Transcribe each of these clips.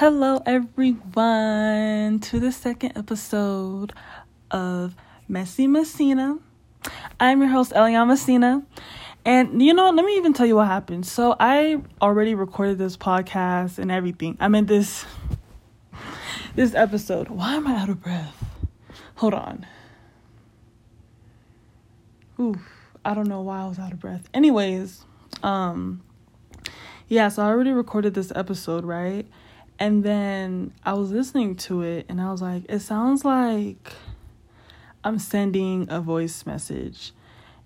Hello, everyone, to the second episode of Messy Messina. I'm your host, Eliana Messina. And you know? Let me even tell you what happened. So, I already recorded this podcast and everything. I mean, this this episode. Why am I out of breath? Hold on. Ooh, I don't know why I was out of breath. Anyways, um, yeah, so I already recorded this episode, right? And then I was listening to it and I was like, it sounds like I'm sending a voice message.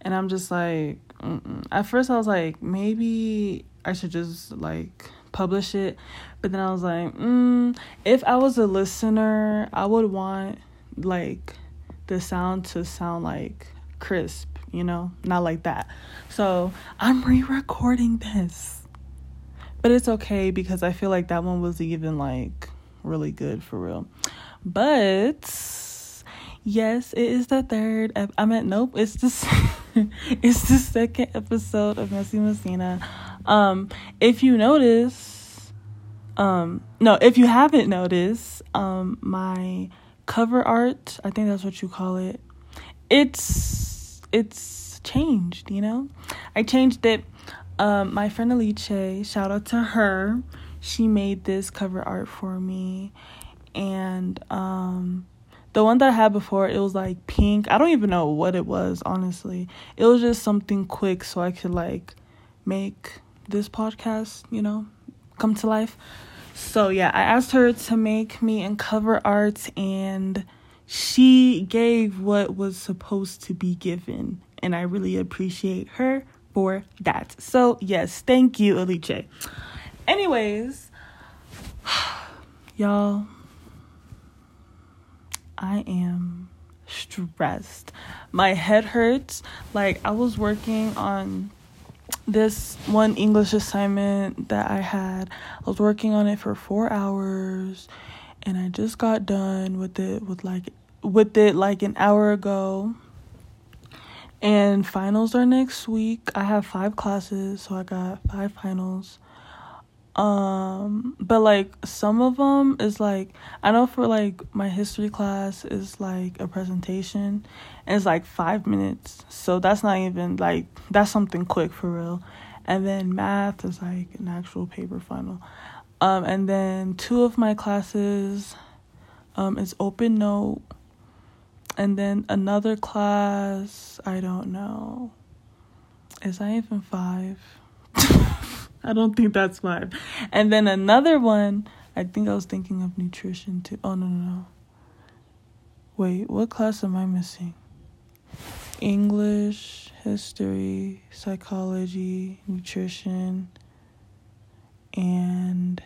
And I'm just like, Mm-mm. at first I was like, maybe I should just like publish it. But then I was like, mm, if I was a listener, I would want like the sound to sound like crisp, you know, not like that. So I'm re recording this. But it's okay because I feel like that one was even like really good for real. But yes, it is the third. Ep- I meant nope. It's the it's the second episode of Messy Messina. Um, if you notice, um, no, if you haven't noticed, um, my cover art, I think that's what you call it. It's it's changed. You know, I changed it um, my friend Alice, shout out to her. She made this cover art for me. And um, the one that I had before, it was like pink. I don't even know what it was, honestly. It was just something quick so I could like make this podcast, you know, come to life. So yeah, I asked her to make me in cover art and she gave what was supposed to be given and I really appreciate her for that. So, yes, thank you, Alice. Anyways, y'all, I am stressed. My head hurts. Like, I was working on this one English assignment that I had. I was working on it for four hours and I just got done with it with like with it like an hour ago and finals are next week. I have five classes, so I got five finals. Um, but like some of them is like I know for like my history class is like a presentation and it's like 5 minutes. So that's not even like that's something quick for real. And then math is like an actual paper final. Um and then two of my classes um is open note and then another class, I don't know. Is that even five? I don't think that's five. And then another one, I think I was thinking of nutrition too. Oh, no, no, no. Wait, what class am I missing? English, history, psychology, nutrition, and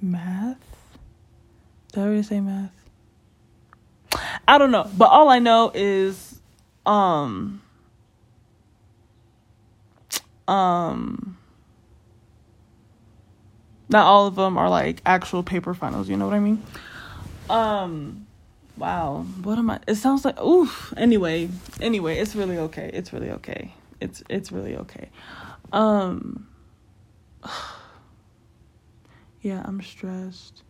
math? Did I already say math? I don't know, but all I know is um um not all of them are like actual paper finals, you know what I mean? Um wow, what am I it sounds like oof. Anyway, anyway, it's really okay. It's really okay. It's it's really okay. Um yeah, I'm stressed.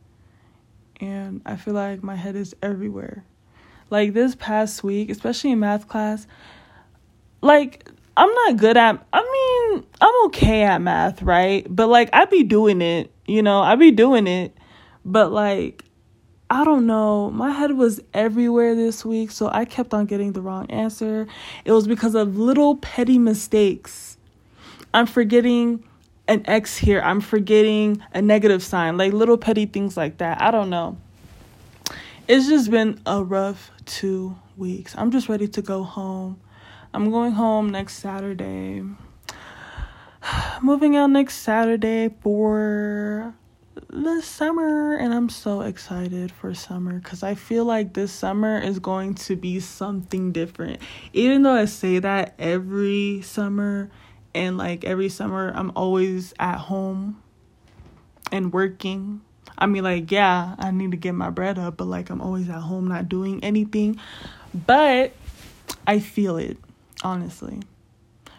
And I feel like my head is everywhere. Like this past week, especially in math class, like I'm not good at I mean, I'm okay at math, right? But like I'd be doing it, you know, I'd be doing it. But like I don't know, my head was everywhere this week, so I kept on getting the wrong answer. It was because of little petty mistakes. I'm forgetting an X here. I'm forgetting a negative sign, like little petty things like that. I don't know it's just been a rough two weeks. I'm just ready to go home. I'm going home next Saturday. Moving out next Saturday for the summer, and I'm so excited for summer because I feel like this summer is going to be something different. Even though I say that every summer, and like every summer, I'm always at home and working I mean, like, yeah, I need to get my bread up, but like, I'm always at home not doing anything. But I feel it, honestly.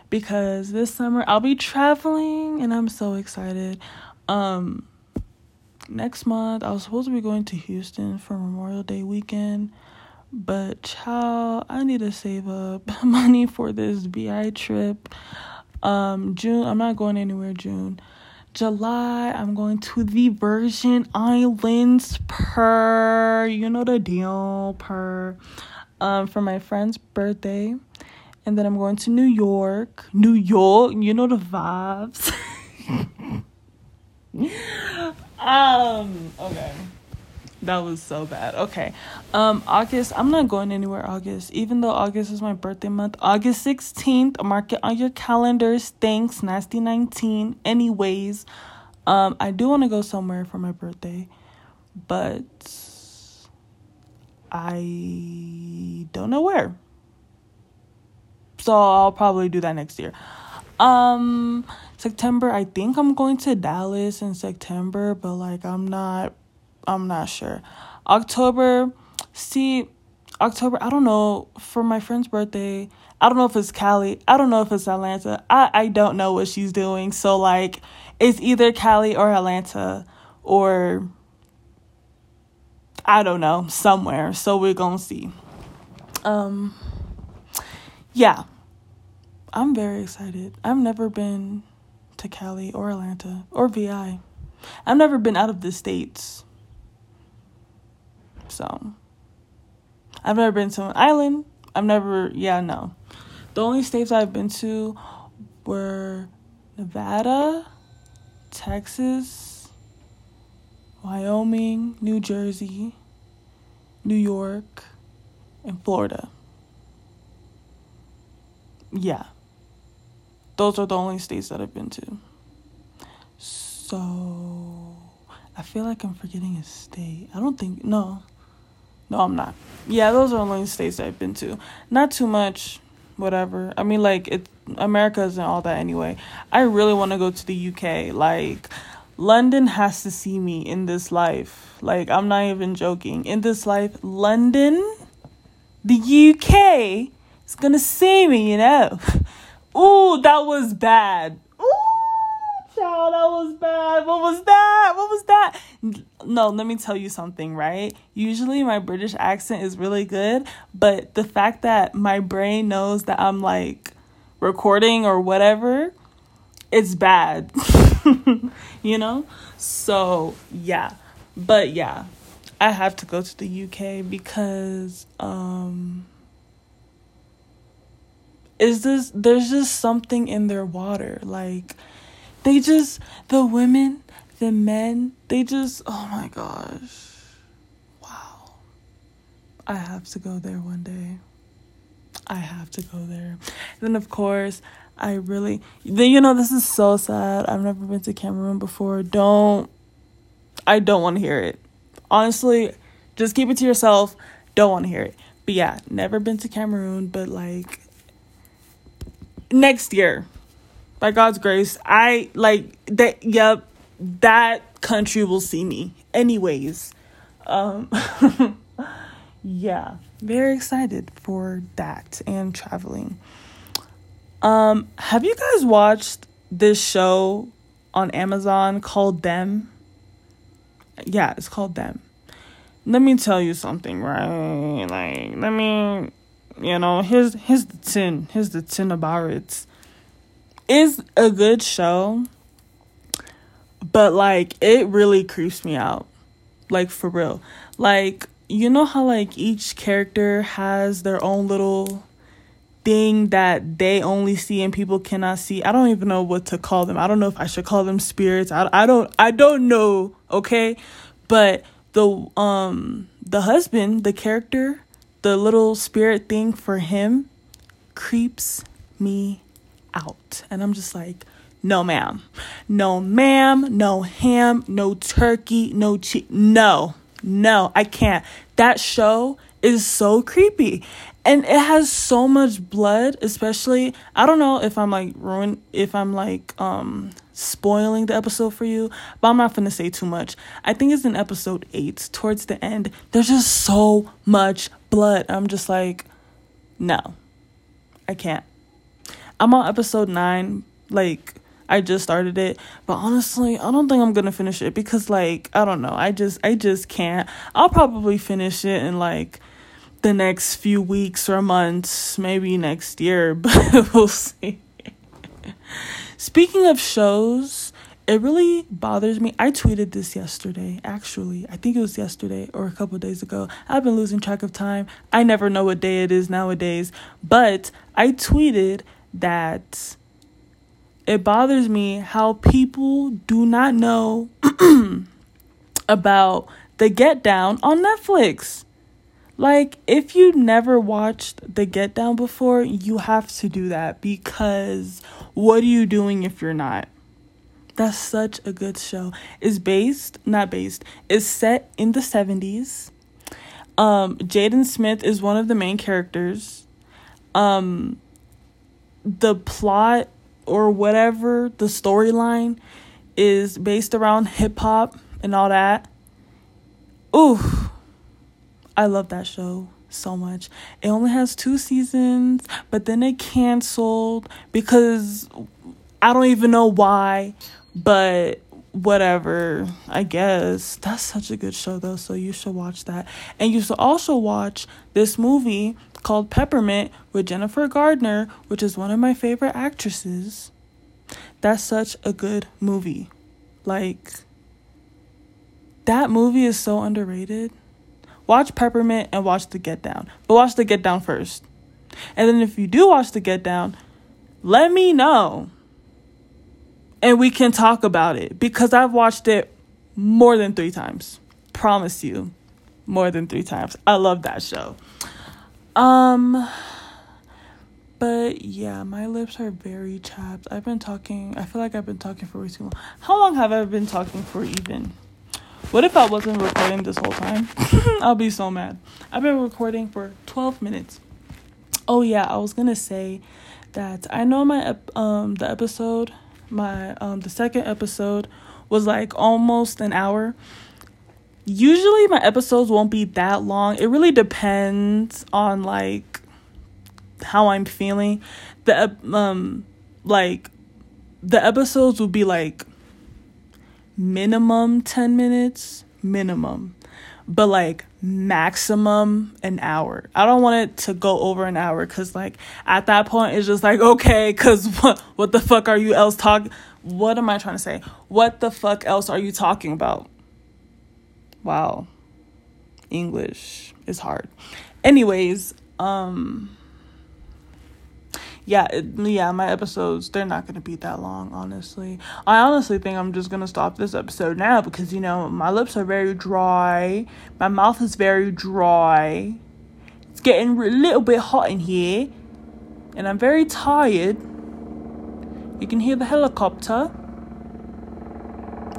Because this summer I'll be traveling and I'm so excited. Um, next month I was supposed to be going to Houston for Memorial Day weekend, but child, I need to save up money for this VI trip. Um, June, I'm not going anywhere June. July, I'm going to the Virgin Islands per, you know the deal, per, um, for my friend's birthday. And then I'm going to New York. New York, you know the vibes. um, okay. That was so bad. Okay. Um, August, I'm not going anywhere August. Even though August is my birthday month. August 16th, mark it on your calendars. Thanks, Nasty 19. Anyways, um, I do want to go somewhere for my birthday, but I don't know where. So I'll probably do that next year. Um, September, I think I'm going to Dallas in September, but like I'm not I'm not sure. October, see, October, I don't know. For my friend's birthday, I don't know if it's Cali. I don't know if it's Atlanta. I, I don't know what she's doing. So, like, it's either Cali or Atlanta or I don't know, somewhere. So, we're to see. Um, yeah. I'm very excited. I've never been to Cali or Atlanta or VI. I've never been out of the states. So I've never been to an island. I've never, yeah, no. The only states I've been to were Nevada, Texas, Wyoming, New Jersey, New York, and Florida. Yeah. Those are the only states that I've been to. So I feel like I'm forgetting a state. I don't think no. No, I'm not. Yeah, those are the only states I've been to. Not too much, whatever. I mean, like it. America isn't all that anyway. I really want to go to the UK. Like, London has to see me in this life. Like, I'm not even joking. In this life, London, the UK is gonna see me. You know. Ooh, that was bad child, that was bad. What was that? What was that? No, let me tell you something, right? Usually my British accent is really good, but the fact that my brain knows that I'm like recording or whatever, it's bad. you know? So, yeah. But yeah, I have to go to the UK because um is this there's just something in their water like they just, the women, the men, they just, oh my gosh. Wow. I have to go there one day. I have to go there. And then, of course, I really, then you know, this is so sad. I've never been to Cameroon before. Don't, I don't want to hear it. Honestly, just keep it to yourself. Don't want to hear it. But yeah, never been to Cameroon, but like next year, by God's grace, I like that. Yep, that country will see me. Anyways, um, yeah, very excited for that and traveling. Um, have you guys watched this show on Amazon called Them? Yeah, it's called Them. Let me tell you something, right? Like, let me, you know, here's here's the tin, here's the tin about it is a good show, but like it really creeps me out. Like for real. Like you know how like each character has their own little thing that they only see and people cannot see. I don't even know what to call them. I don't know if I should call them spirits. I I don't I don't know, okay? But the um the husband, the character, the little spirit thing for him creeps me out. And I'm just like, no, ma'am. No, ma'am. No ham. No turkey. No cheese. No, no, I can't. That show is so creepy. And it has so much blood, especially I don't know if I'm like ruin if I'm like um spoiling the episode for you, but I'm not gonna say too much. I think it's in episode eight, towards the end. There's just so much blood. I'm just like, no, I can't. I'm on episode nine. Like, I just started it, but honestly, I don't think I'm gonna finish it because like I don't know. I just I just can't. I'll probably finish it in like the next few weeks or months, maybe next year, but we'll see. Speaking of shows, it really bothers me. I tweeted this yesterday, actually. I think it was yesterday or a couple days ago. I've been losing track of time. I never know what day it is nowadays. But I tweeted that it bothers me how people do not know about the Get Down on Netflix. Like, if you never watched The Get Down before, you have to do that because what are you doing if you're not? That's such a good show. It's based, not based, it's set in the 70s. Um, Jaden Smith is one of the main characters. Um, the plot or whatever, the storyline is based around hip hop and all that. Ooh, I love that show so much. It only has two seasons, but then it canceled because I don't even know why. But whatever, I guess. That's such a good show though, so you should watch that. And you should also watch this movie called Peppermint with Jennifer Gardner, which is one of my favorite actresses. That's such a good movie. Like that movie is so underrated. Watch Peppermint and watch The Get Down. But watch The Get Down first. And then if you do watch The Get Down, let me know and we can talk about it because I've watched it more than three times. Promise you, more than three times. I love that show. Um, but yeah, my lips are very chapped. I've been talking, I feel like I've been talking for way too long. How long have I been talking for even? What if I wasn't recording this whole time? I'll be so mad. I've been recording for 12 minutes. Oh yeah, I was to say that I know my um the episode my um the second episode was like almost an hour. Usually my episodes won't be that long. It really depends on like how I'm feeling. The um like the episodes will be like minimum 10 minutes, minimum. But like maximum an hour. I don't want it to go over an hour cuz like at that point it's just like okay cuz what what the fuck are you else talking what am I trying to say? What the fuck else are you talking about? Wow. English is hard. Anyways, um yeah, it, yeah, my episodes they're not gonna be that long, honestly. I honestly think I'm just gonna stop this episode now because you know my lips are very dry, my mouth is very dry. It's getting a little bit hot in here, and I'm very tired. You can hear the helicopter.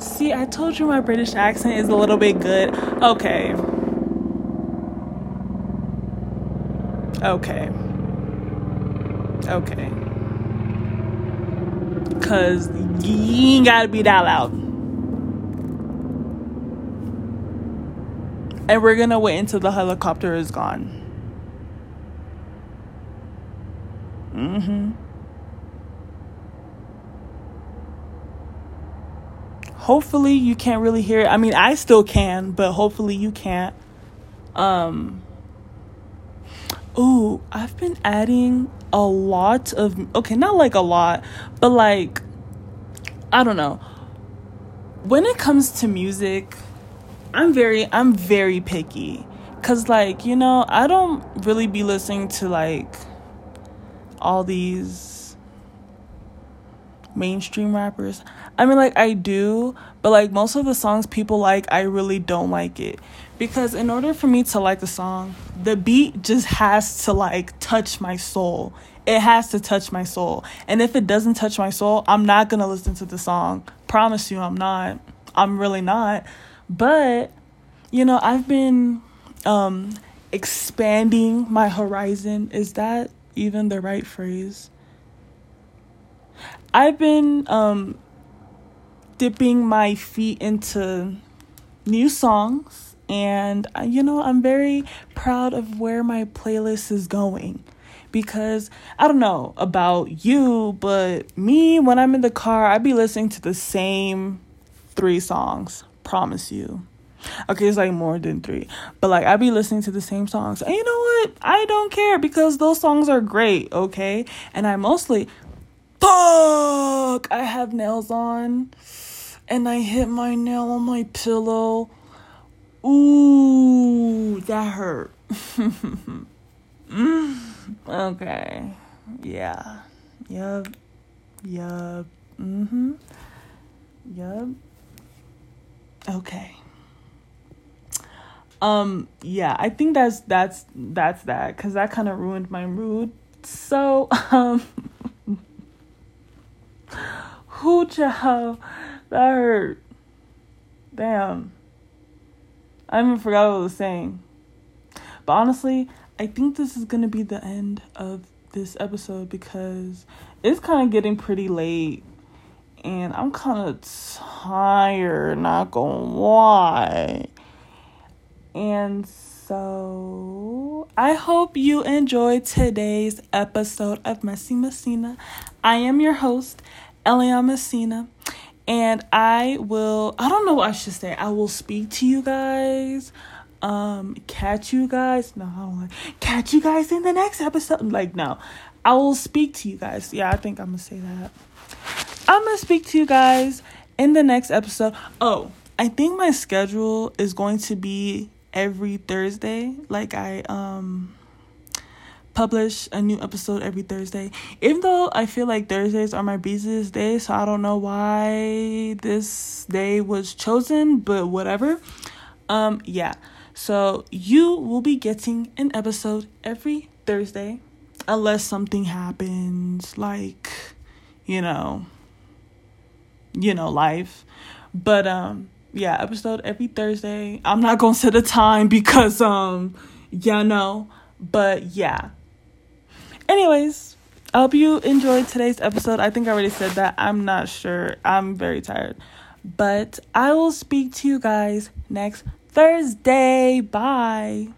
See, I told you my British accent is a little bit good. Okay. Okay. Okay. Cause you ain't gotta be that loud. And we're gonna wait until the helicopter is gone. Mm-hmm. Hopefully you can't really hear it. I mean I still can, but hopefully you can't. Um Ooh, I've been adding a lot of okay, not like a lot, but like I don't know. When it comes to music, I'm very I'm very picky cuz like, you know, I don't really be listening to like all these mainstream rappers. I mean like I do, but like most of the songs people like, I really don't like it because in order for me to like a song, the beat just has to like touch my soul. It has to touch my soul. And if it doesn't touch my soul, I'm not to listen to the song. Promise you I'm not. I'm really not. But you know, I've been um expanding my horizon. Is that even the right phrase? I've been um dipping my feet into new songs and uh, you know i'm very proud of where my playlist is going because I don't know about you, but me when I'm in the car, I'd be listening to the same three songs. Promise you. Okay, it's like more than three, but like I'd be listening to the same songs, and you know what? I don't care because those songs are great. Okay, and I mostly, fuck, I have nails on, and I hit my nail on my pillow. Ooh, that hurt. okay. Yeah. Yup. Yup. Mm-hmm. Yup. Okay. Um, yeah, I think that's that's that's that cuz that kind of ruined my mood. So, um who child that hurt. Damn. I even forgot what I was saying. But honestly, I think this is gonna be the end of this episode because it's kind of getting pretty late and I'm kind of tired, not gonna lie. And so I hope you enjoyed today's episode of Messy Messina. I am your host, Eliana Messina, and I will, I don't know what I should say, I will speak to you guys um catch you guys no I don't like catch you guys in the next episode like no. I will speak to you guys. Yeah I think I'm gonna say that. I'm gonna speak to you guys in the next episode. Oh I think my schedule is going to be every Thursday like I um publish a new episode every Thursday. Even though I feel like Thursdays are my busiest day, so I don't know why this day was chosen, but whatever. Um yeah. So you will be getting an episode every Thursday unless something happens like you know you know life. But um yeah, episode every Thursday. I'm not going to set a time because um yeah, no. But yeah. Anyways, I hope you enjoyed today's episode. I think I already said that. I'm not sure. I'm very tired. But I will speak to you guys next Thursday. Bye.